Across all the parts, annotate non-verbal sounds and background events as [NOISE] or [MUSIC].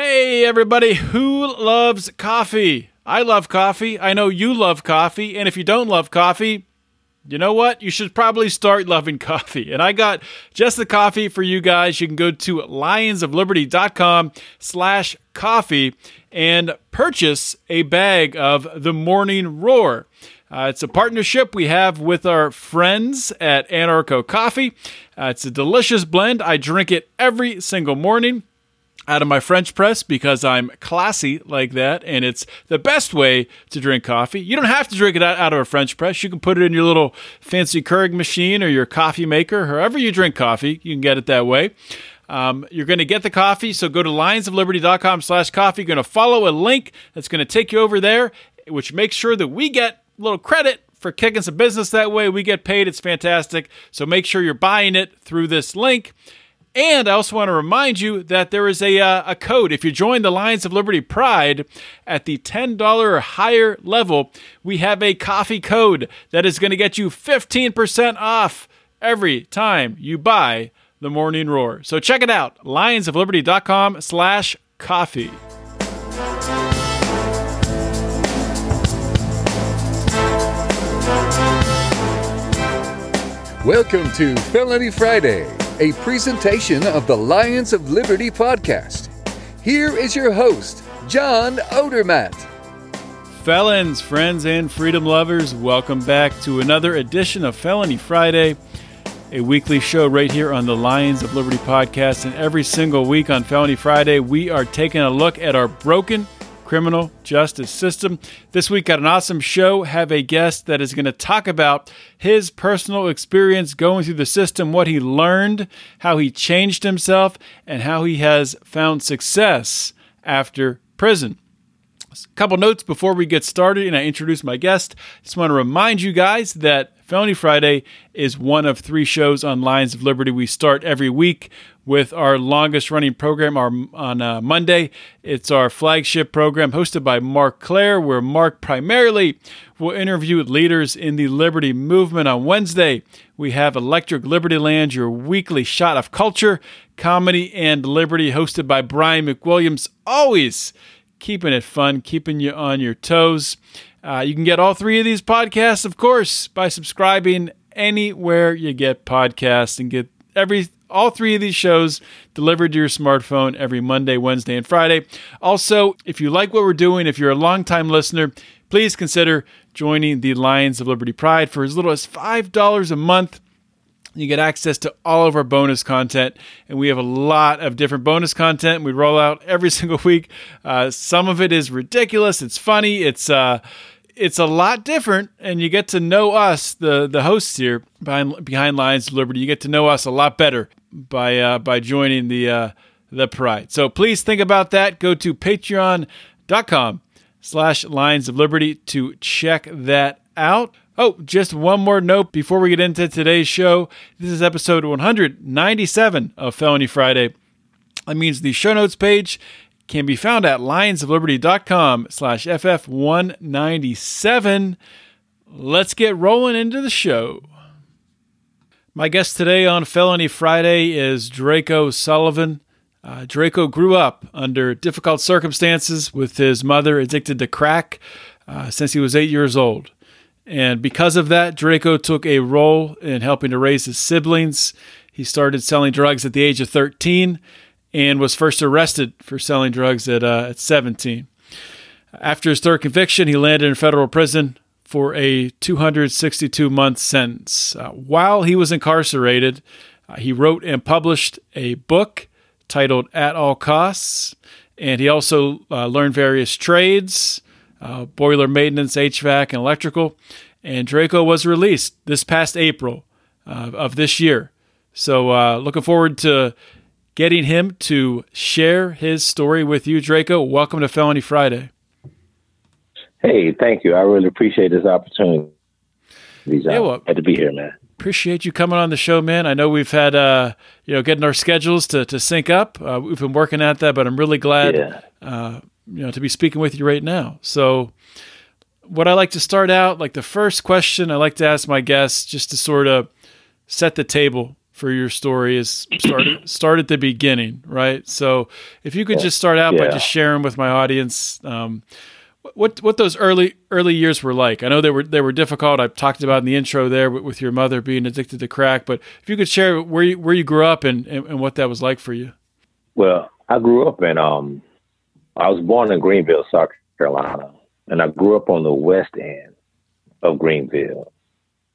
Hey, everybody who loves coffee. I love coffee. I know you love coffee. And if you don't love coffee, you know what? You should probably start loving [LAUGHS] coffee. And I got just the coffee for you guys. You can go to lionsofliberty.com slash coffee and purchase a bag of the Morning Roar. Uh, it's a partnership we have with our friends at Anarcho Coffee. Uh, it's a delicious blend. I drink it every single morning out of my French press because I'm classy like that, and it's the best way to drink coffee. You don't have to drink it out of a French press. You can put it in your little fancy Keurig machine or your coffee maker, however you drink coffee. You can get it that way. Um, you're going to get the coffee, so go to lionsofliberty.com slash coffee. You're going to follow a link that's going to take you over there, which makes sure that we get a little credit for kicking some business that way. We get paid. It's fantastic. So make sure you're buying it through this link. And I also want to remind you that there is a, uh, a code. If you join the Lions of Liberty Pride at the $10 or higher level, we have a coffee code that is going to get you 15% off every time you buy the Morning Roar. So check it out, lionsofliberty.com slash coffee. Welcome to Felony Friday, a presentation of the Lions of Liberty podcast. Here is your host, John Odermatt. Felons, friends, and freedom lovers, welcome back to another edition of Felony Friday, a weekly show right here on the Lions of Liberty podcast. And every single week on Felony Friday, we are taking a look at our broken criminal justice system. This week, got an awesome show. Have a guest that is going to talk about his personal experience going through the system, what he learned, how he changed himself, and how he has found success after prison. A couple notes before we get started and I introduce my guest. Just want to remind you guys that Felony Friday is one of three shows on Lions of Liberty. We start every week with our longest running program our, on uh, Monday. It's our flagship program hosted by Marc Clair, where Marc primarily will interview leaders in the Liberty movement. On Wednesday, we have Electric Liberty Land, your weekly shot of culture, comedy, and liberty, hosted by Brian McWilliams. Always keeping it fun, keeping you on your toes. Uh, you can get all three of these podcasts, of course, by subscribing anywhere you get podcasts and get every all three of these shows delivered to your smartphone every Monday, Wednesday, and Friday. Also, if you like what we're doing, if you're a longtime listener, please consider joining the Lions of Liberty Pride for as little as $5 a month. You get access to all of our bonus content, and we have a lot of different bonus content we roll out every [LAUGHS] single week. Uh, some of it is ridiculous. It's funny. It's uh, it's a lot different, and you get to know us, the the hosts here behind behind of Liberty. You get to know us a lot better by uh, by joining the uh, the Pride. So please think about that. Go to Patreon.com slash Lions of Liberty to check that out. Oh, just one more note before we get into today's show. This is episode 197 of Felony Friday. That means the show notes page can be found at lionsofliberty.com slash ff197. Let's get rolling into the show. My guest today on Felony Friday is Drako Sullivan. Uh, Drako grew up under difficult circumstances with his mother addicted to crack uh, since he was eight years old. And because of that, Drako took a role in helping to raise his siblings. He started selling drugs at the age of 13 and was first arrested for selling drugs at, uh, at 17. After his third conviction, he landed in federal prison for a 262 month sentence. Uh, while he was incarcerated, uh, he wrote and published a book titled At All Costs, and he also uh, learned various trades uh, boiler maintenance, HVAC, and electrical. And Drako was released this past April uh, of this year. So, uh, looking forward to getting him to share his story with you, Drako. Welcome to Felony Friday. Hey, thank you. I really appreciate this opportunity. Yeah, well, Glad to be here, man. Appreciate you coming on the show, man. I know we've had, uh, you know, getting our schedules to, to sync up. Uh, we've been working at that, but I'm really glad yeah. uh, you know to be speaking with you right now. So what I like to start out like the first question I like to ask my guests just to sort of set the table for your story is start [CLEARS THROAT] start at the beginning, right? So if you could just start out yeah. by just sharing with my audience um, what what those early early years were like. I know they were they were difficult. I talked about in the intro there with, with your mother being addicted to crack, but if you could share where you where you grew up and, and, and what that was like for you. Well, I grew up in um I was born in Greenville, South Carolina, and I grew up on the west end of Greenville.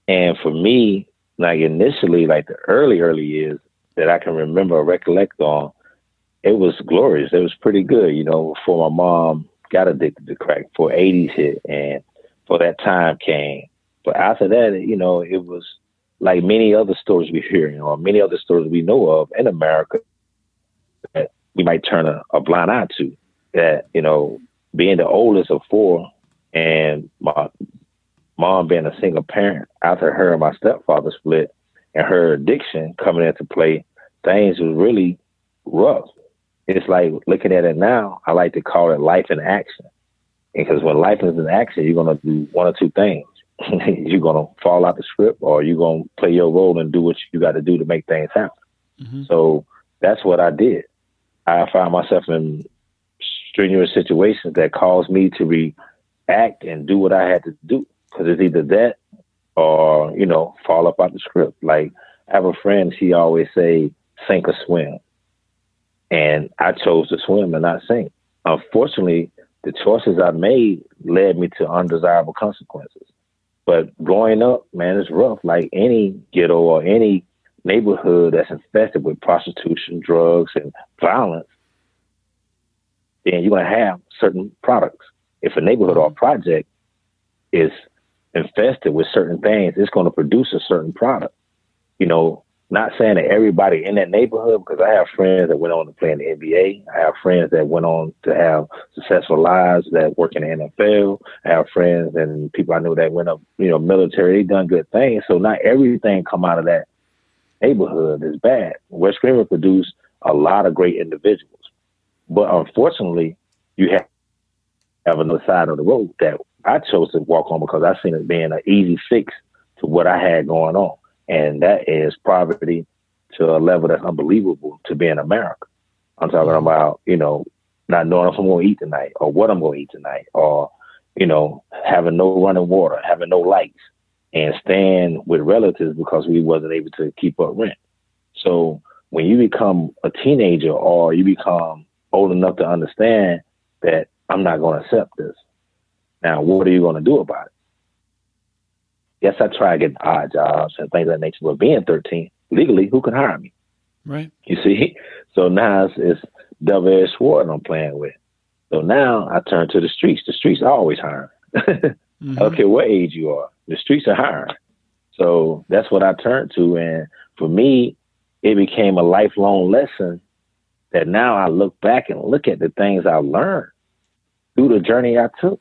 And for me, like initially, like the early, early years that I can remember or recollect on, it was glorious. It was pretty good, you know, before my mom got addicted to crack, before 80s hit, and for that time came. But after that, you know, it was like many other stories we hear, you know, or many other stories we know of in America that we might turn a, a blind eye to. That, you know, being the oldest of four and my mom being a single parent after her and my stepfather split and her addiction coming into play, things was really rough. It's like looking at it now, I like to call it life in action. Because when life is in action, you're gonna do one or two things. [LAUGHS] you're gonna fall out the script or you're gonna play your role and do what you gotta do to make things happen. Mm-hmm. So that's what I did. I found myself in strenuous situations that caused me to react and do what I had to do because it's either that or you know fall up out the script. Like I have a friend, she always say sink or swim, and I chose to swim and not sink. Unfortunately, the choices I made led me to undesirable consequences. But growing up, man, it's rough. Like any ghetto or any neighborhood that's infested with prostitution, drugs, and violence, then you're gonna have certain products. If a neighborhood or a mm-hmm. project is infested with certain things, it's going to produce a certain product. You know, not saying that everybody in that neighborhood, because I have friends that went on to play in the NBA. I have friends that went on to have successful lives that work in the NFL. I have friends and people I know that went up, you know, military. They done good things. So not everything come out of that neighborhood is bad. West Greenville produced a lot of great individuals, but unfortunately, you have have another side of the road that I chose to walk on because I seen it being an easy fix to what I had going on. And that is poverty to a level that's unbelievable to be in America. I'm talking mm-hmm. about, you know, not knowing if I'm going to eat tonight or what I'm going to eat tonight or, you know, having no running water, having no lights and staying with relatives because we wasn't able to keep up rent. So when you become a teenager or you become old enough to understand that I'm not going to accept this. Now, what are you going to do about it? Yes, I try to get odd jobs and things of that nature, but being 13, legally, who can hire me? Right. You see? [LAUGHS] So now it's, it's double-edged sword I'm playing with. So now I turn to the streets. The streets are always hiring. mm-hmm. [LAUGHS] I don't care what age you are. The streets are hiring. So that's what I turned to. And for me, it became a lifelong lesson that now I look back and look at the things I learned through the journey I took.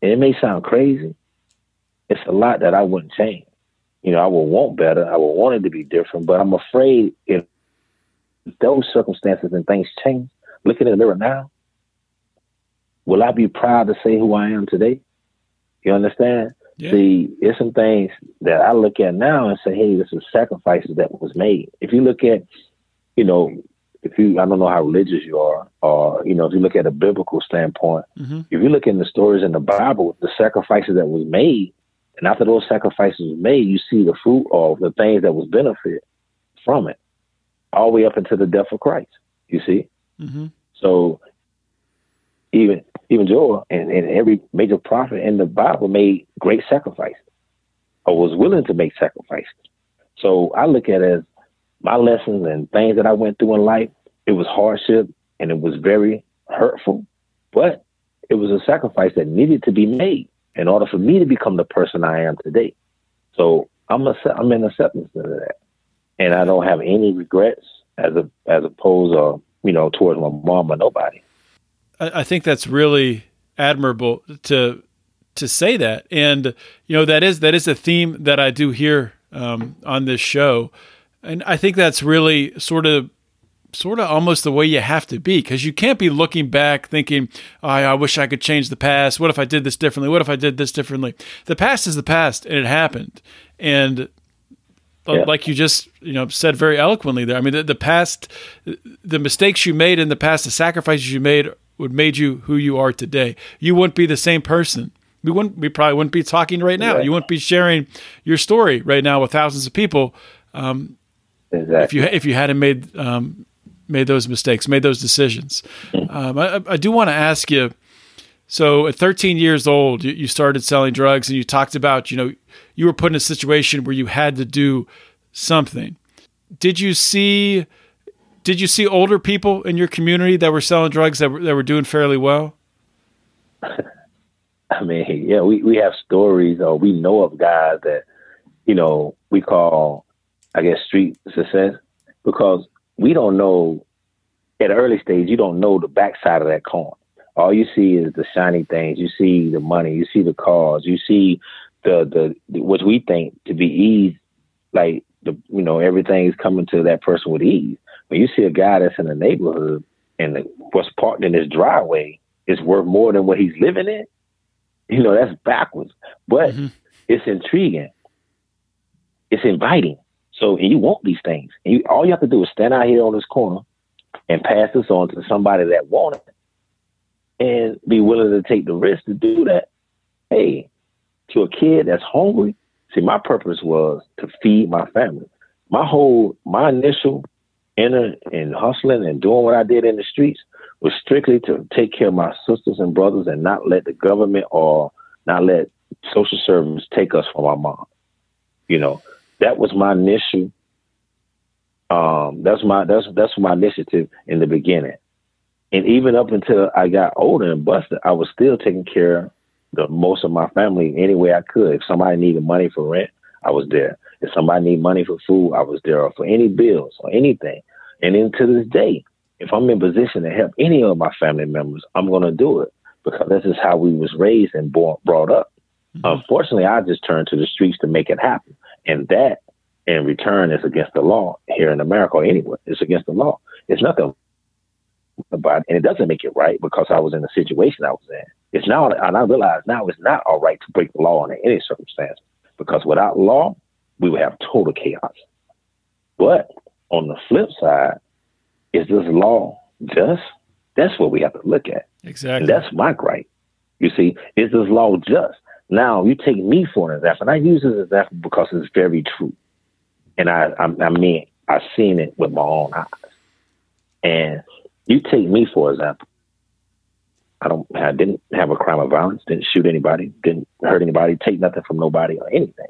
And it may sound crazy. It's a lot that I wouldn't change. You know, I would want better. I would want it to be different, but I'm afraid if those circumstances and things change, looking in the mirror now, will I be proud to say who I am today? You understand? Yeah. See, there's some things that I look at now and say, hey, there's some sacrifices that was made. If you look at, you know, if you I don't know how religious you are, or you know, if you look at a biblical standpoint, mm-hmm. if you look in the stories in the Bible, the sacrifices that was made, and after those sacrifices were made, you see the fruit of the things that was benefit from it, all the way up until the death of Christ. You see, mm-hmm. so even even Joel and, and every major prophet in the Bible made great sacrifices, or was willing to make sacrifices. So I look at it as my lessons and things that I went through in life, it was hardship and it was very hurtful, but it was a sacrifice that needed to be made in order for me to become the person I am today. So I'm a, I'm in acceptance of that, and I don't have any regrets as a as opposed or you know towards my mom or nobody. I think that's really admirable to to say that, and you know that is that is a theme that I do hear um, on this show and I think that's really sort of sort of almost the way you have to be because you can't be looking back thinking, oh, I wish I could change the past. What if I did this differently? What if I did this differently? The past is the past and it happened. And yeah. like you just you know said very eloquently there. I mean, the, the, past, the mistakes you made in the past, the sacrifices you made, would made you who you are today. You wouldn't be the same person. We wouldn't. We probably wouldn't be talking right now. You wouldn't be sharing your story right now with thousands of people. Um, exactly. If you if you hadn't made um, made those mistakes, made those decisions. Mm-hmm. Um, I, I do want to ask you. So at 13 years old, you, you started selling drugs, and you talked about you know you were put in a situation where you had to do something. Did you see did you see older people in your community that were selling drugs that were, that were doing fairly well? [LAUGHS] I mean, yeah, we, we have stories or we know of guys that, you know, we call, I guess, street success because we don't know at an early stage, you don't know the backside of that coin. All you see is the shiny things. You see the money. You see the cars. You see the the what we think to be ease, like the you know everything is coming to that person with ease. When you see a guy that's in the neighborhood and the, what's parked in his driveway is worth more than what he's living in, you know that's backwards. But mm-hmm. it's intriguing. It's inviting. So and you want these things. And you, all you have to do is stand out here on this corner and pass this on to somebody that wants it and be willing to take the risk to do that. Hey, to a kid that's hungry. See, my purpose was to feed my family. My whole, my initial enter and hustling and doing what I did in the streets was strictly to take care of my sisters and brothers and not let the government or not let social service take us from our mom. You know, that was my initial. Um, that's my that's that's my initiative in the beginning, and even up until I got older and busted, I was still taking care of the most of my family any way I could. If somebody needed money for rent, I was there. If somebody needed money for food, I was there, or for any bills or anything. And then to this day, if I'm in position to help any of my family members, I'm going to do it because this is how we was raised and born, brought up. Mm-hmm. Unfortunately, I just turned to the streets to make it happen, and that in return is against the law here in America or anywhere. It's against the law. It's nothing about, it. and it doesn't make it right because I was in the situation I was in. It's now, and I realize now it's not all right to break the law under any circumstance because without law, we would have total chaos. But on the flip side, is this law just? That's what we have to look at. Exactly. And that's my gripe. You see, is this law just? Now you take me for an example, and I use this example because it's very true, and I, I, I mean, I've seen it with my own eyes. And you take me for example. I don't. I didn't have a crime of violence. Didn't shoot anybody. Didn't hurt anybody. Take nothing from nobody or anything.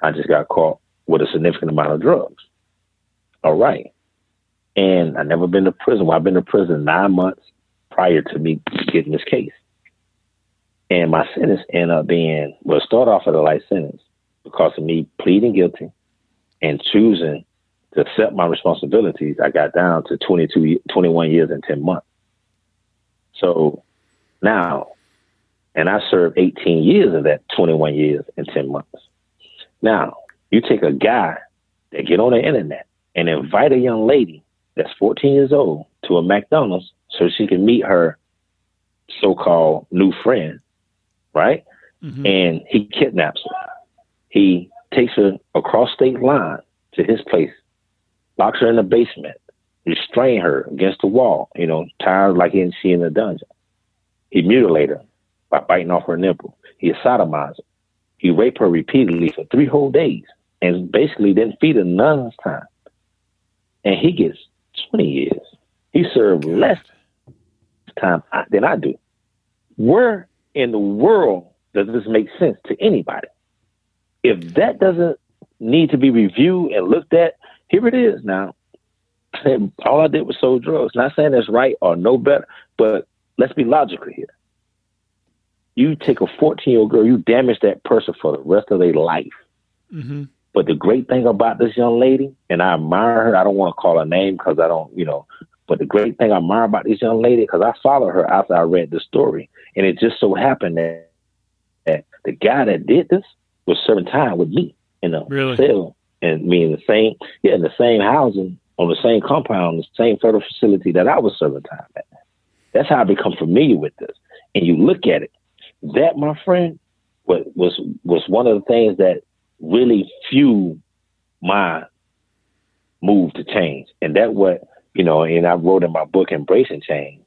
I just got caught with a significant amount of drugs. All right. And I never been to prison. Well, I've been to prison nine months prior to me getting this case. And my sentence ended up being well, start off with a life sentence because of me pleading guilty and choosing to accept my responsibilities. I got down to 22, 21 years and 10 months. So now, and I served 18 years of that 21 years and 10 months. Now, you take a guy that get on the internet and invite a young lady that's 14 years old to a McDonald's so she can meet her so-called new friend, right? Mm-hmm. And he kidnaps her. He takes her across state line to his place, locks her in the basement, restrain her against the wall, you know, tied like he didn't see in the dungeon. He mutilated her by biting off her nipple. He sodomized her. He raped her repeatedly for three whole days and basically didn't feed her none of his time. And he gets 20 years. He served less time than I do. Where in the world does this make sense to anybody? If that doesn't need to be reviewed and looked at, here it is now. All I did was sold drugs. Not saying that's right or no better, but let's be logical here. You take a 14 year old girl, you damage that person for the rest of their life. Mm-hmm. But the great thing about this young lady, and I admire her, I don't want to call her name because I don't, you know, but the great thing I admire about this young lady, because I followed her after I read the story, and it just so happened that, that the guy that did this was serving time with me in a really? cell, and me in the same, yeah, in the same housing, on the same compound, the same federal facility that I was serving time at. That's how I become familiar with this. And you look at it, that, my friend, was was was one of the things that really fueled my move to change. And that what, you know, and I wrote in my book, Embracing Change,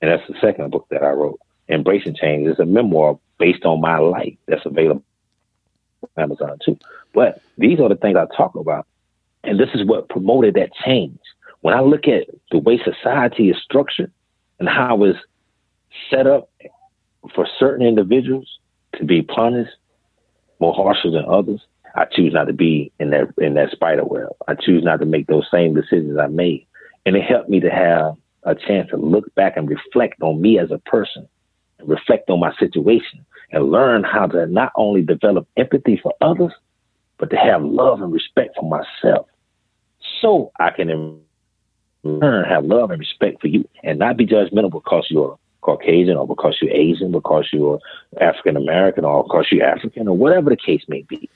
and that's the second book that I wrote. Embracing Change is a memoir based on my life that's available on Amazon too. But these are the things I talk about. And this is what promoted that change. When I look at the way society is structured and how it's set up for certain individuals to be punished more harsher than others, I choose not to be in that in that spider web. I choose not to make those same decisions I made. And it helped me to have a chance to look back and reflect on me as a person reflect on my situation and learn how to not only develop empathy for others, but to have love and respect for myself. So I can learn have love and respect for you and not be judgmental because you're Caucasian or because you're Asian, because you're African American or because you're African or whatever the case may be.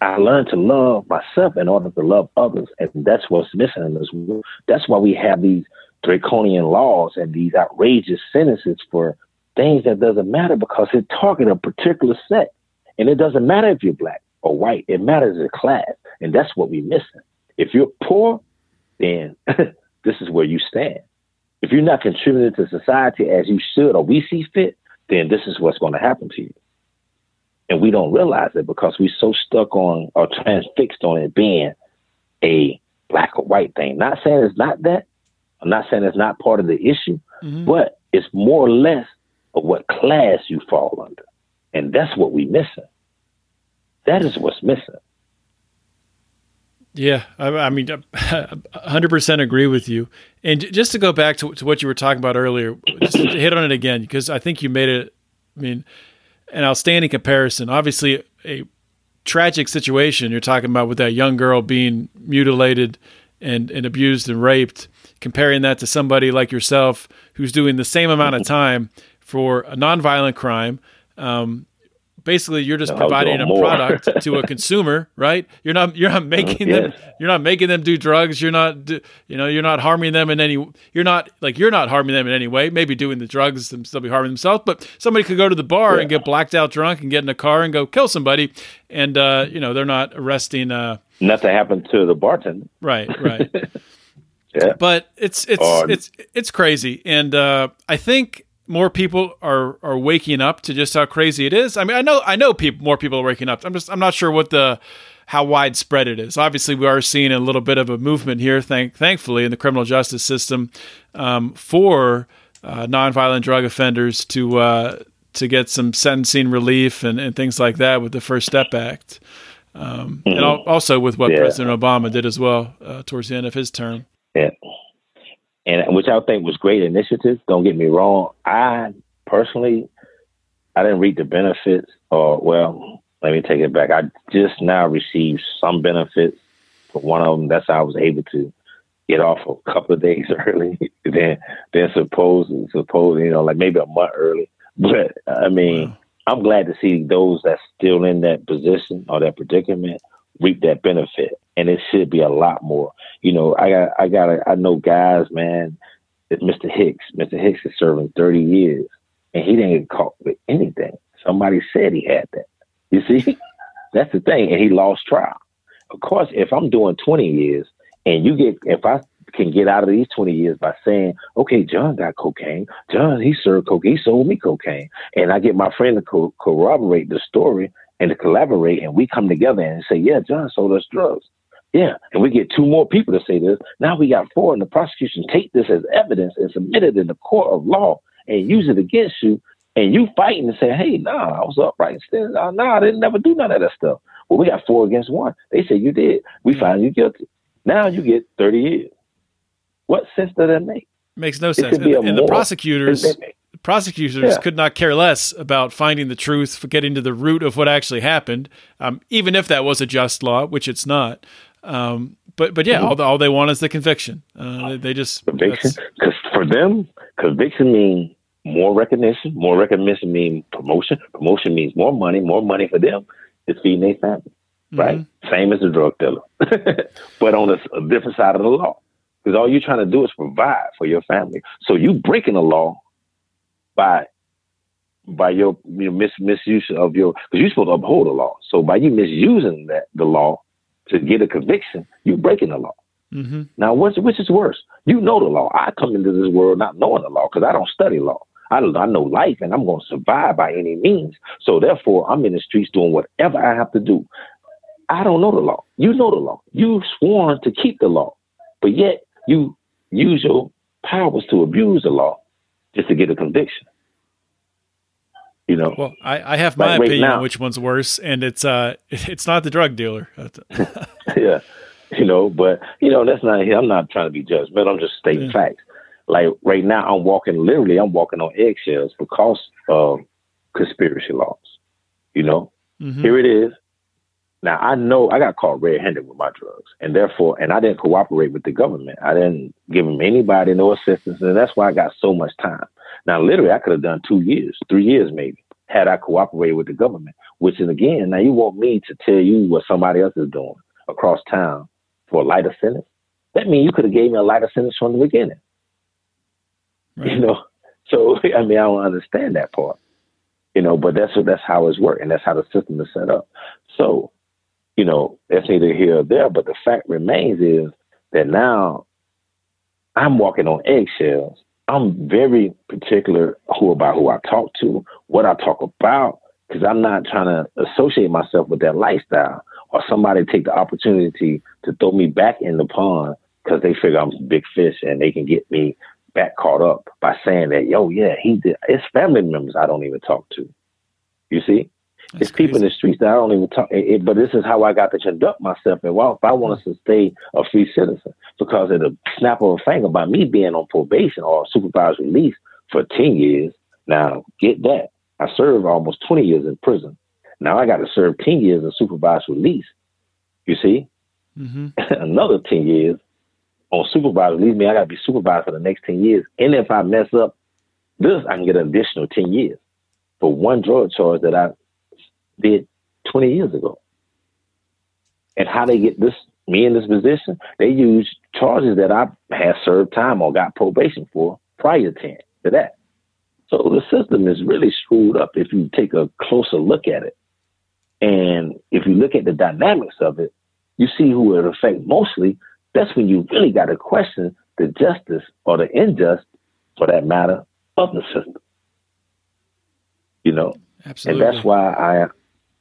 I learned to love myself in order to love others. And that's what's missing in this world. That's why we have these draconian laws and these outrageous sentences for things that doesn't matter because it's target a particular set. And it doesn't matter if you're black or white. It matters the class. And that's what we're missing. If you're poor, then [LAUGHS] this is where you stand. If you're not contributing to society as you should or we see fit, then this is what's going to happen to you. And we don't realize it because we're so stuck on or transfixed on it being a black or white thing. Not saying it's not that. I'm not saying it's not part of the issue, mm-hmm. but it's more or less of what class you fall under. And that's what we're missing. That is what's missing. Yeah, I, I mean, [LAUGHS] 100% agree with you. And just to go back to, to what you were talking about earlier, just to hit on it again, because I think you made it, I mean, an outstanding comparison. Obviously, a tragic situation you're talking about with that young girl being mutilated and, and abused and raped, comparing that to somebody like yourself who's doing the same amount of time for a nonviolent crime. Um, basically you're just providing a product to a [LAUGHS] consumer, right? You're not you're not making yes. them you're not making them do drugs. You're not you know you're not harming them in any you're not like you're not harming them in any way. Maybe doing the drugs and still be harming themselves, but somebody could go to the bar yeah. and get blacked out drunk and get in a car and go kill somebody, and uh, you know they're not arresting. Uh, Nothing happened to the bartender. Right, right. [LAUGHS] yeah. But it's it's it's it's crazy, and uh, I think more people are are waking up to just how crazy it is. I mean, I know I know people more people are waking up. I'm just I'm not sure what the how widespread it is. Obviously, we are seeing a little bit of a movement here, thank thankfully, in the criminal justice system um, for uh, nonviolent drug offenders to uh, to get some sentencing relief and, and things like that with the First Step Act, um, mm-hmm. and also with what yeah. President Obama did as well uh, towards the end of his term. Yeah and which I think was great initiative. Don't get me wrong. I personally, I didn't reap the benefits, or well, let me take it back. I just now received some benefits for one of them. That's how I was able to get off a couple of days [LAUGHS] early than than suppose suppose you know like maybe a month early. But I mean, wow. I'm glad to see those that's still in that position or that predicament reap that benefit. And it should be a lot more. You know, I got, I got, I know guys, man. Mr. Hicks, Mr. Hicks is serving 30 years, and he didn't get caught with anything. Somebody said he had that. You see, [LAUGHS] that's the thing, and he lost trial. Of course, if I'm doing 20 years, and you get, if I can get out of these 20 years by saying, okay, John got cocaine. John, he served cocaine. He sold me cocaine. And I get my friend to co- corroborate the story and to collaborate and we come together and say, yeah, John sold us drugs. Yeah. And we get two more people to say this. Now we got four and the prosecution take this as evidence and submit it in the court of law and use it against you. And you fighting and say, hey, nah, I was upright. Instead, uh, nah, I didn't never do none of that stuff. Well, we got four against one. They say you did. We find you guilty. Now you get 30 years. What sense does that make? Makes no sense. And, and the prosecutors prosecutors yeah. could not care less about finding the truth, getting to the root of what actually happened, um, even if that was a just law, which it's not. Um, but but yeah, mm-hmm. all, all they want is the conviction. Uh, they, they, just conviction because for them, conviction means more recognition. More recognition means promotion. Promotion means more money. More money for them is feeding their family. Mm-hmm. Right, same as a drug dealer, [LAUGHS] but on a, a different side of the law. Because all you're trying to do is provide for your family. So you breaking the law by by your, your mis- misuse of your because you're supposed to uphold the law. So by you misusing that the law, to get a conviction, you're breaking the law. Mm-hmm. Now, which which is worse? You know the law. I come into this world not knowing the law because I don't study law. I, I know life and I'm going to survive by any means. So therefore, I'm in the streets doing whatever I have to do. I don't know the law. You know the law. You sworn to keep the law, but yet you use your powers to abuse the law just to get a conviction. You know. Well, I, I have my like opinion on which one's worse, and it's uh, [LAUGHS] it's not the drug dealer. [LAUGHS] yeah, you know, but you know that's not. I'm not trying to be judgmental. I'm just stating yeah. facts. Like right now, I'm walking literally. I'm walking on eggshells because of conspiracy laws. You know, mm-hmm. here it is. Now I know I got caught red-handed with my drugs, and therefore, and I didn't cooperate with the government. I didn't give them anybody no assistance, and that's why I got so much time. Now, literally, I could have done two years, three years maybe, had I cooperated with the government. Which is again, now you want me to tell you what somebody else is doing across town for a lighter sentence? That means you could have gave me a lighter sentence from the beginning. Right. You know, so [LAUGHS] I mean, I don't understand that part. You know, but that's that's how it's working. That's how the system is set up. So you know, that's neither here or there. But the fact remains is that now I'm walking on eggshells. I'm very particular who about who I talk to, what I talk about, because I'm not trying to associate myself with that lifestyle or somebody take the opportunity to throw me back in the pond because they figure I'm a big fish and they can get me back caught up by saying that, yo, yeah, he did. It's family members I don't even talk to. You see? That's it's crazy. people in the streets that I don't even talk. It, it, but this is how I got to conduct myself. And well, if I want to stay a free citizen, because of the snap of a finger by me being on probation or supervised release for ten years. Now, get that. I served almost twenty years in prison. Now I got to serve ten years in supervised release. You see, mm-hmm. [LAUGHS] another ten years on supervised release. Me, I got to be supervised for the next ten years. And if I mess up this, I can get an additional ten years for one drug charge that I did 20 years ago. And how they get this me in this position, they use charges that I had served time or got probation for prior to that. So the system is really screwed up if you take a closer look at it. And if you look at the dynamics of it, you see who it affects mostly. That's when you really got to question the justice or the injustice, for that matter, of the system. You know, Absolutely. and that's why I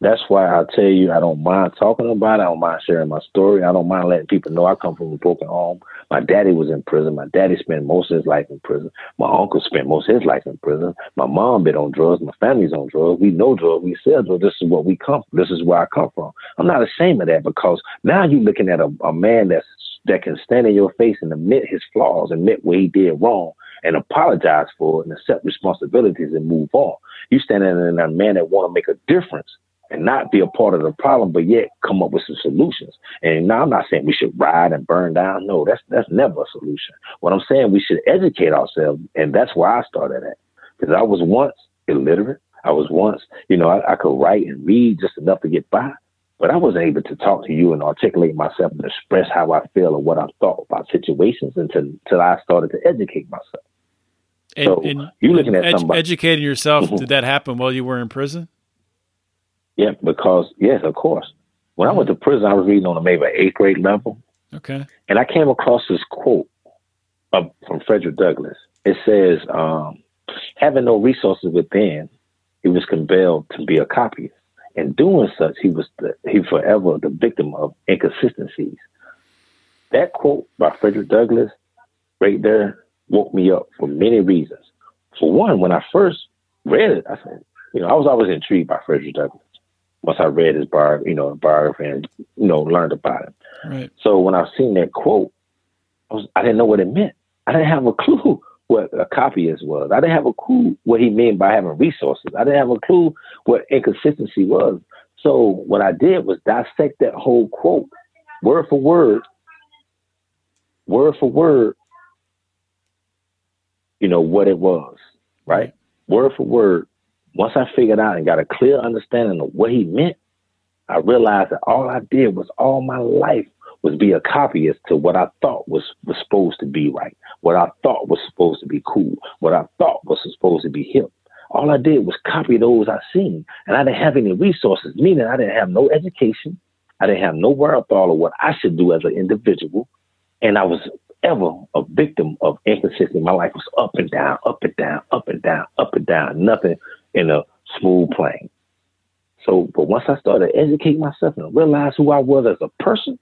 that's why I tell you I don't mind talking about it. I don't mind sharing my story. I don't mind letting people know I come from a broken home. My daddy was in prison. My daddy spent most of his life in prison. My uncle spent most of his life in prison. My mom been on drugs. My family's on drugs. We know drugs. We sell drugs. This is what we come. From. This is where I come from. I'm not ashamed of that because now you're looking at a, a man that's that can stand in your face and admit his flaws, admit what he did wrong, and apologize for it and accept responsibilities and move on. You standing in a man that want to make a difference and not be a part of the problem, but yet come up with some solutions. And now I'm not saying we should ride and burn down. No, that's that's never a solution. What I'm saying we should educate ourselves, and that's where I started at. Because I was once illiterate. I was once, you know, I, I could write and read just enough to get by, but I wasn't able to talk to you and articulate myself and express how I feel or what I thought about situations until until I started to educate myself. And, so and, you looking at somebody educating yourself. Mm-hmm. did that happen while you were in prison? Yeah, because yes, of course. When I went to prison, I was reading on a maybe eighth grade level. Okay. And I came across this quote of, from Frederick Douglass. It says, um, having no resources within, he was compelled to be a copyist. In doing such, he was the, he forever the victim of inconsistencies. That quote by Frederick Douglass right there woke me up for many reasons. For one, when I first read it, I said, you know, I was always intrigued by Frederick Douglass once I read his bar, you know, biography and you know learned about him. Right. So when I seen that quote, I was I didn't know what it meant. I didn't have a [LAUGHS] clue what a copyist was. I didn't have a clue what he meant by having resources. I didn't have a clue what inconsistency was. So what I did was dissect that whole quote, word for word, word for word. You know what it was, right? Word for word once I figured out and got a clear understanding of what he meant, I realized that all I did was all my life was be a copyist to what I thought was, was supposed to be right, what I thought was supposed to be cool, what I thought was supposed to be hip. All I did was copy those I seen, and I didn't have any resources, meaning I didn't have no education, I didn't have no wherewithal of what I should do as an individual. And I was ever a victim of inconsistency. My life was up and down, up and down, up and down, up and down, nothing in a smooth plane. So, but once I started educating myself and realized who I was as a person,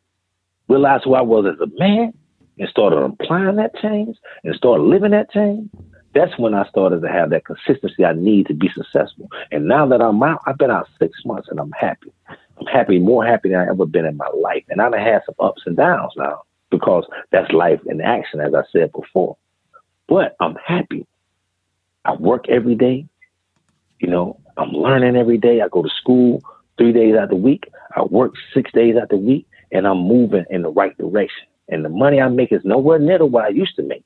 realized who I was as a man, and started applying that change and started living that change, that's when I started to have that consistency I need to be successful. And now that I'm out, I've been out six months and I'm happy. I'm happy, more happy than I've ever been in my life. And I've had some ups and downs now because that's life in action, as I said before. But I'm happy. I work every day. You know, I'm learning every day. I go to school three days out the week. I work six days out the week, and I'm moving in the right direction. And the money I make is nowhere near what I used to make,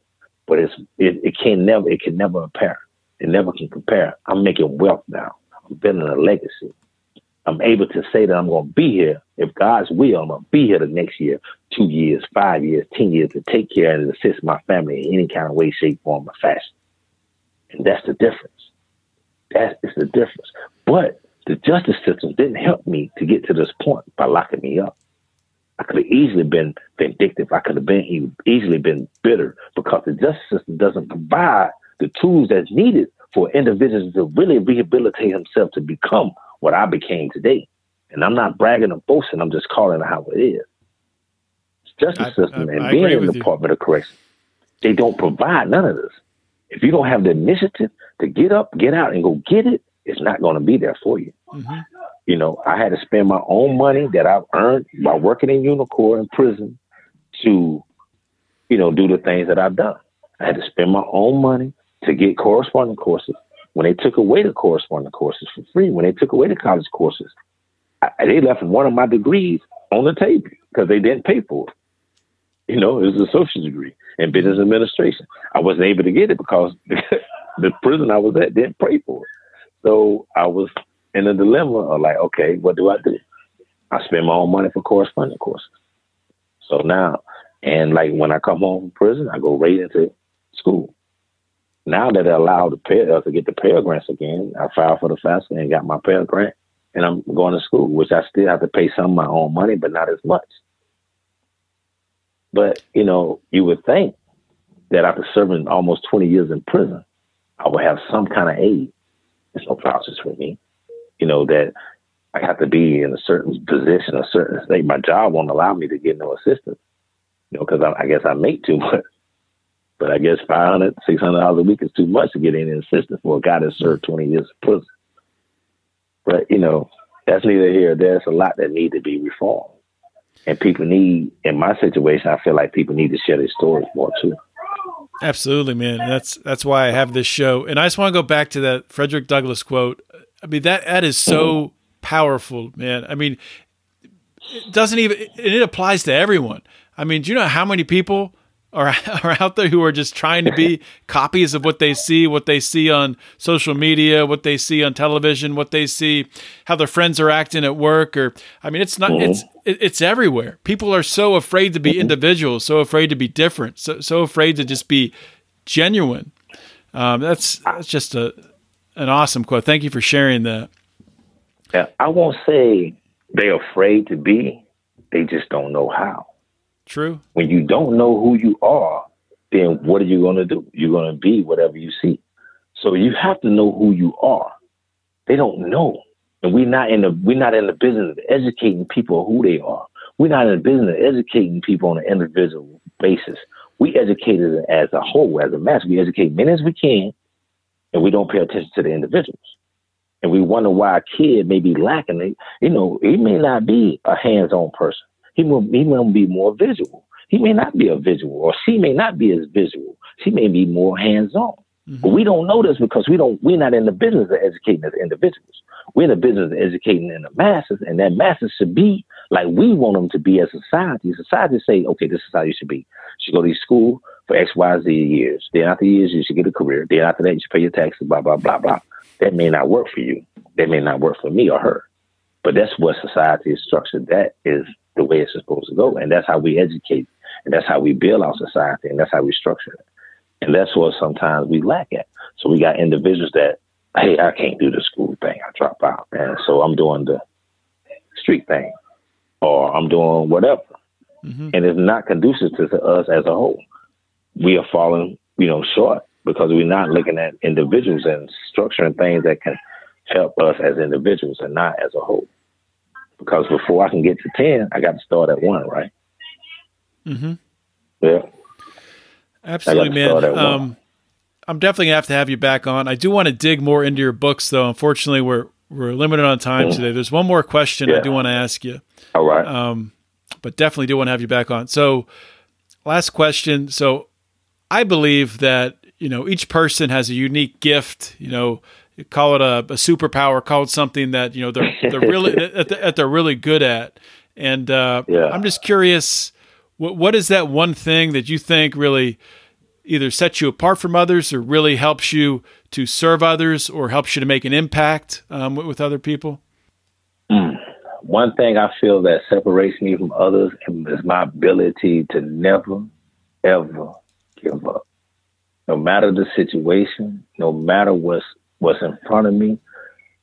but it's it, it can never it can never compare. It never can compare. I'm making wealth now. I'm building a legacy. I'm able to say that I'm going to be here. If God's will, I'm going to be here the next year, two years, five years, 10 years to take care and assist my family in any kind of way, shape, form, or fashion. And that's the difference. That is the difference. But the justice system didn't help me to get to this point by locking me up. I could have easily been vindictive. I could have been easily been bitter because the justice system doesn't provide the tools that's needed for individuals to really rehabilitate himself to become what I became today. And I'm not bragging or boasting. I'm just calling it how it is. Justice I, system I, and I being in the Department of Correction, they don't provide none of this. If you don't have the initiative to get up, get out, and go get it, it's not going to be there for you. Mm-hmm. You know, I had to spend my own money that I've earned by working in Unicor in prison to, you know, do the things that I've done. I had to spend my own money to get corresponding courses. When they took away the corresponding courses for free, when they took away the college courses, I, they left one of my degrees on the table because they didn't pay for it. You know, it was a social degree in business administration. I wasn't able to get it because [LAUGHS] the prison I was at didn't pay for it. So I was in a dilemma of like, okay, what do I do? I spend my own money for corresponding courses. So now, and like when I come home from prison, I go right into school. Now that they're allowed to pay uh, to get the Pell Grants again, I filed for the FAFSA and got my Pell Grant, and I'm going to school, which I still have to pay some of my own money, but not as much. But you know, you would think that after serving almost 20 years in prison, I would have some kind of aid. There's no process for me you know, that I have to be in a certain position, a certain state. My job won't allow me to get no assistance, you know, because I, I, guess I make too much. [LAUGHS] But I guess 500 $600 a week is too much to get any assistance for a guy that served 20 years in prison. But, you know, that's neither here There's a lot that need to be reformed. And people need, in my situation, I feel like people need to share their stories more too. Absolutely, man. That's that's why I have this show. And I just want to go back to that Frederick Douglass quote. I mean that that is so mm-hmm. powerful, man. I mean, it doesn't even it applies to everyone. I mean, do you know how many people are [LAUGHS] are out there who are just trying to be [LAUGHS] copies of what they see, what they see on social media, what they see on television, what they see, how their friends are acting at work, or I mean, it's not mm-hmm. it's it's everywhere. People are so afraid to be mm-hmm. individuals, so afraid to be different, so so afraid to just be genuine. Um, that's that's just a an awesome quote. Thank you for sharing that. Yeah, I won't say they're afraid to be; they just don't know how. True. When you don't know who you are, then what are you going to do? You're going to be whatever you see. So you have to know who you are. They don't know, and we're not in the we're not in the business of educating people who they are. We're not in the business of educating people on an individual basis. We educate as a whole, as a mass. We educate many as we can, and we don't pay attention to the individuals. And we wonder why a kid may be lacking. You know, he may not be a hands-on person. He will he will be more visual. He may not be a visual, or she may not be as visual. She may be more hands-on. Mm-hmm. But we don't know this because we don't we're not in the business of educating as individuals. We're in the business of educating in the masses, and that masses should be like we want them to be as society. Society say, okay, this is how you should be. You should go to school for X, Y, Z years. Then after years, you should get a career. Then after that, you should pay your taxes, blah, blah, blah, blah. That may not work for you. That may not work for me or her. But that's what society is structured. That is the way it's supposed to go. And that's how we educate. And that's how we build our society. And that's how we structure it. And that's what sometimes we lack at. So we got individuals that, hey, I can't do the school thing. I drop out. And so I'm doing the street thing or I'm doing whatever. Mm-hmm. And it's not conducive to, to us as a whole. We are falling, you know, short because we're not looking at individuals and structuring things that can help us as individuals and not as a whole. Because before I can get to 10, I got to start at one, right? Mm-hmm. Yeah. Absolutely, man. Um, I'm definitely gonna have to have you back on. I do want to dig more into your books, though. Unfortunately, we're we're limited on time mm-hmm. today. There's one more question yeah. I do want to ask you. All right. Um, but definitely do want to have you back on. So, last question. So, I believe that you know each person has a unique gift. You know, call it a, a superpower, call it something that you know they're they're really [LAUGHS] that, that they're really good at. And uh, yeah. I'm just curious, what what is that one thing that you think really either sets you apart from others or really helps you to serve others or helps you to make an impact um, with, with, other people? Mm. One thing I feel that separates me from others is my ability to never, ever give up. No matter the situation, no matter what's what's in front of me.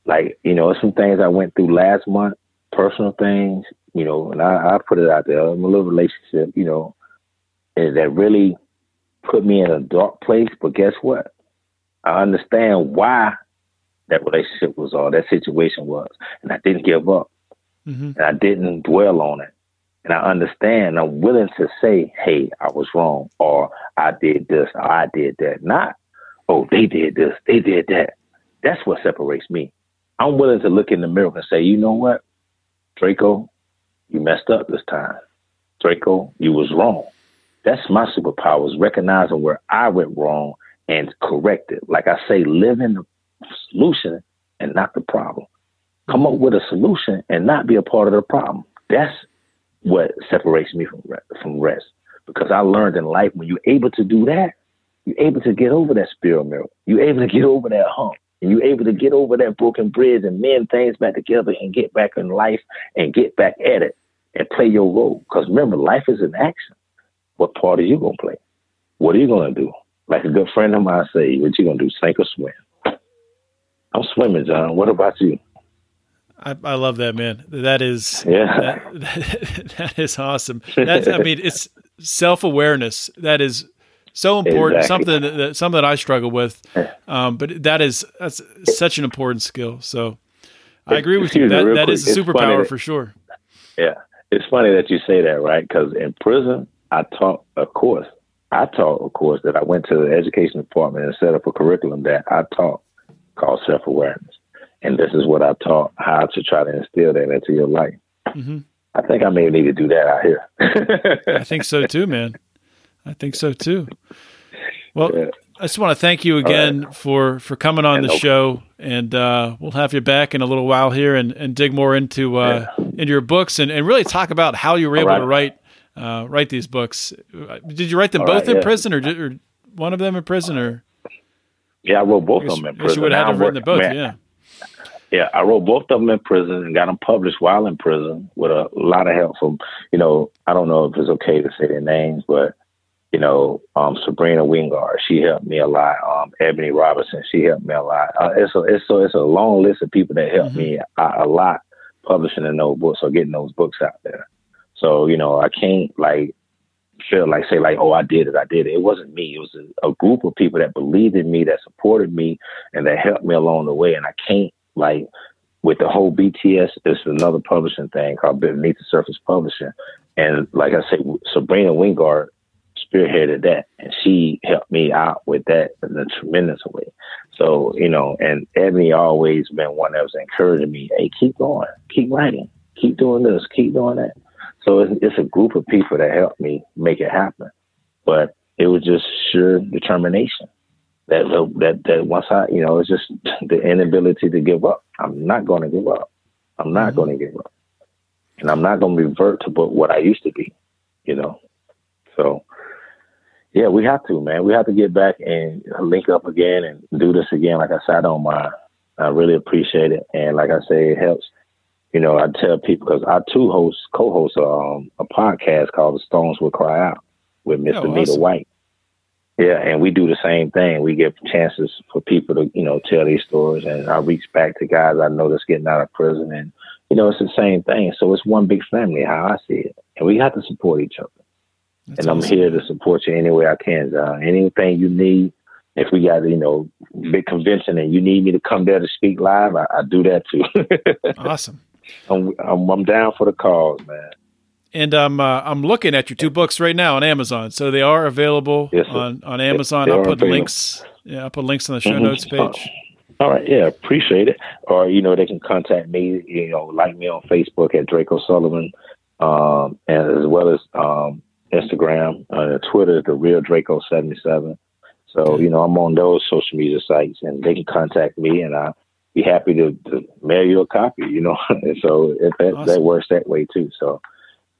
Like, you know, some things I went through last month, personal things, you know, and I, I put it out there, I'm a little relationship, you know, that really put me in a dark place. But guess what? I understand why that relationship was or that situation was. And I didn't give up. Mm-hmm. And I didn't dwell on it. And I understand I'm willing to say, hey, I was wrong, or I did this, or I did that. Not, oh, they did this, they did that. That's what separates me. I'm willing to look in the mirror and say, you know what, Drako, you messed up this time. Drako, you was wrong. That's my superpower is recognizing where I went wrong and correct it. Like I say, live in the solution and not the problem. Come up with a solution and not be a part of the problem. That's what separates me from from rest. Because I learned in life when you're able to do that, you're able to get over that spiral mirror. You're able to get over that hump. And you're able to get over that broken bridge and mend things back together and get back in life and get back at it and play your role. Because remember, life is an action what part are you gonna play? What are you gonna do? Like a good friend of mine say, what you gonna do, sink or swim? I'm swimming, John. What about you? I, I love that man. That is yeah. That, that, [LAUGHS] that is awesome. That's I mean, it's self awareness. That is so important. Exactly. Something that something that I struggle with. Um, but that is that's such an important skill. So I agree with you. That that is a superpower for sure. Yeah, it's funny that you say that, right? Because in prison, I taught a course. I taught a course that I went to the education department and set up a curriculum that I taught called self awareness. And this is what I taught how to try to instill that into your life. Mm-hmm. I think I may need to do that out here. [LAUGHS] I think so too, man. I think so too. Well, yeah. I just want to thank you again right. for for coming on and the show, and uh, we'll have you back in a little while here and, and dig more into uh, yeah. into your books and, and really talk about how you were able right. to write uh, write these books. Did you write them All both right, in yeah. prison, or, did, or, one of them in prison, or? Yeah, I wrote both of them in prison. You would have written them both, man, yeah. Yeah, I wrote both of them in prison and got them published while in prison with a lot of help from, you know, I don't know if it's okay to say their names, but you know, um, Sabrina Wingard, she helped me a lot. Um, Ebony Robinson, she helped me a lot. Uh, it's a it's so it's a long list of people that helped mm-hmm. me a, a, lot publishing in those books or getting those books out there. So, you know, I can't like feel like say like, oh, I did it, I did it. It wasn't me. It was a, a group of people that believed in me, that supported me, and that helped me along the way. And I can't like with the whole BTS, it's another publishing thing called Beneath the Surface Publishing. And like I said, Sabrina Wingard spearheaded that and she helped me out with that in a tremendous way. So, you know, and Ebony always been one that was encouraging me, hey, keep going, keep writing, keep doing this, keep doing that. So it's, it's a group of people that helped me make it happen. But it was just sheer determination that that that once I, you know, it's just [LAUGHS] the inability to give up. I'm not going to give up. I'm not mm-hmm. going to give up, and I'm not going to revert to what I used to be. You know, so yeah, we have to, man. We have to get back and link up again and do this again. Like I said, I don't mind. I really appreciate it, and like I say, it helps you know, I tell people because I too host co-host um, a podcast called The Stones Will Cry Out with Mr. Oh, Nita White. Yeah, and we do the same thing. We give chances for people to, you know, tell these stories, and I reach back to guys I know that's getting out of prison, and you know, it's the same thing. So it's one big family, how I see it, and we have to support each other. That's and awesome. I'm here to support you any way I can. Uh, anything you need, if we got you know big convention and you need me to come there to speak live, I, I do that too. [LAUGHS] awesome. I'm, I'm, I'm down for the cause, man. And I'm uh, I'm looking at your two books right now on Amazon, so they are available yes, on on Amazon. I'll put links. Yeah, I'll put links on the show mm-hmm. notes page. All right, yeah, appreciate it. Or you know, they can contact me. You know, like me on Facebook at Drako Sullivan, um, and as well as um, Instagram, uh, Twitter, the real Drako seventy seven. So you know, I'm on those social media sites, and they can contact me, and I'll be happy to, to mail you a copy. You know, [LAUGHS] so if that, awesome. that works that way too. So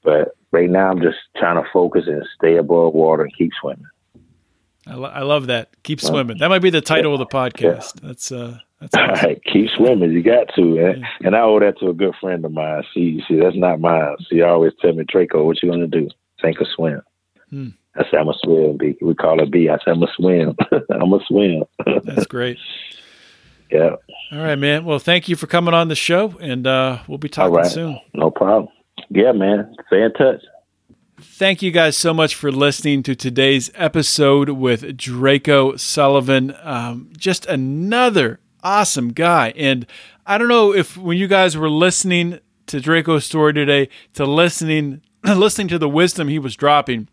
but right now, I'm just trying to focus and stay above water and keep swimming. I, lo- I love that. Keep swimming. That might be the title yeah. of the podcast. Yeah. That's uh. That's awesome. [LAUGHS] All right, keep swimming. You got to, and, yeah. and I owe that to a good friend of mine. See, see, that's not mine. She always tell me, Drako, what you gonna do? Sink or swim? Hmm. I said, I'm a swim. B. We call it B. I said, I'm a swim. [LAUGHS] I'm a swim. [LAUGHS] that's great. Yeah. All right, man. Well, thank you for coming on the show, and uh, we'll be talking soon. No problem yeah, man, stay in touch. Thank you guys so much for listening to today's episode with Drako Sullivan. Um, just another awesome guy. And I don't know if when you guys were listening to Drako's story today, to listening [CLEARS THROAT] listening to the wisdom he was dropping,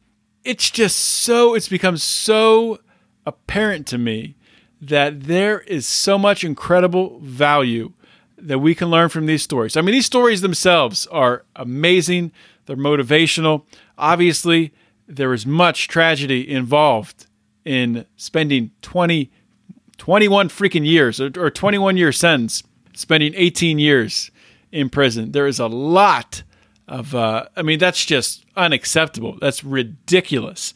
it's just so it's become so apparent to me that there is so much incredible value that we can learn from these stories. I mean, these stories themselves are amazing, they're motivational. Obviously, there is much tragedy involved in spending 20, 21 freaking years or, or 21 year sentence, spending 18 years in prison. There is a lot of, uh, I mean, that's just unacceptable. That's ridiculous.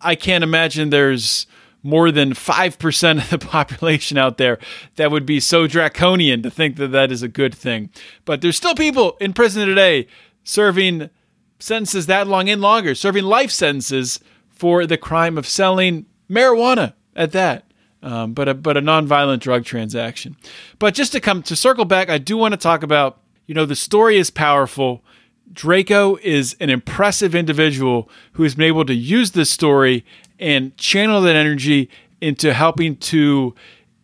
I can't imagine there's more than 5% of the [LAUGHS] population out there that would be so draconian to think that that is a good thing. But there's still people in prison today serving sentences that long and longer, serving life sentences for the crime of selling marijuana at that. Um, but a, but a nonviolent drug transaction. But just to come to circle back, I do want to talk about you know the story is powerful. Drako is an impressive individual who has been able to use this story and channel that energy into helping to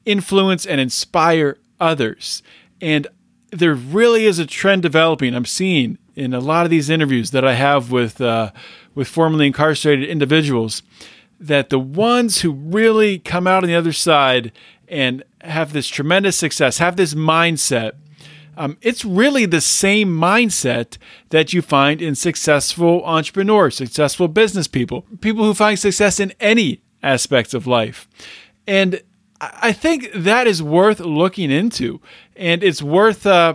influence and inspire others. And there really is a trend developing. I'm seeing in a lot of these interviews that I have with uh, with formerly incarcerated individuals that the ones who really come out on the other side and have this tremendous success, have this mindset. Um, it's really the same mindset that you find in successful entrepreneurs, successful business people, people who find success in any aspects of life. And I think that is worth looking into, and it's worth uh,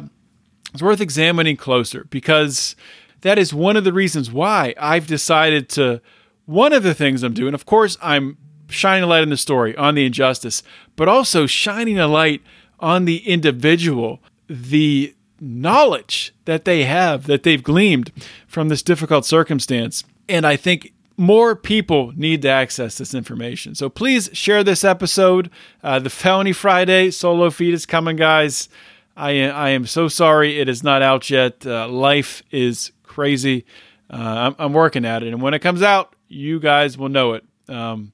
it's worth examining closer because that is one of the reasons why I've decided to. One of the things I'm doing, of course, I'm shining a light in the story on the injustice, but also shining a light on the individual, the knowledge that they have, that they've gleaned from this difficult circumstance. And I think more people need to access this information. So please share this episode. Uh, the Felony Friday solo feed is coming, guys. I, I am so sorry it is not out yet. Uh, life is crazy. Uh, I'm, I'm, working at it. And when it comes out, you guys will know it. Um,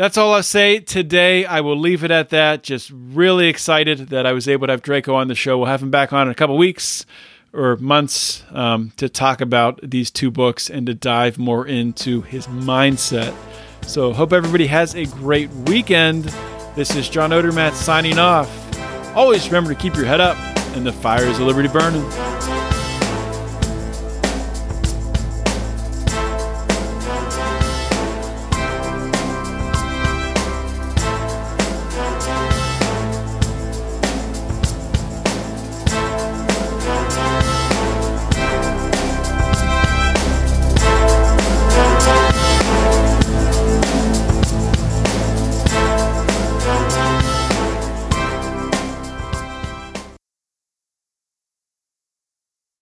that's all I say today. I will leave it at that. Just really excited that I was able to have Drako on the show. We'll have him back on in a couple weeks or months um, to talk about these two books and to dive more into his mindset. So, hope everybody has a great weekend. This is John Odermatt signing off. Always remember to keep your head up and the fires of liberty burning.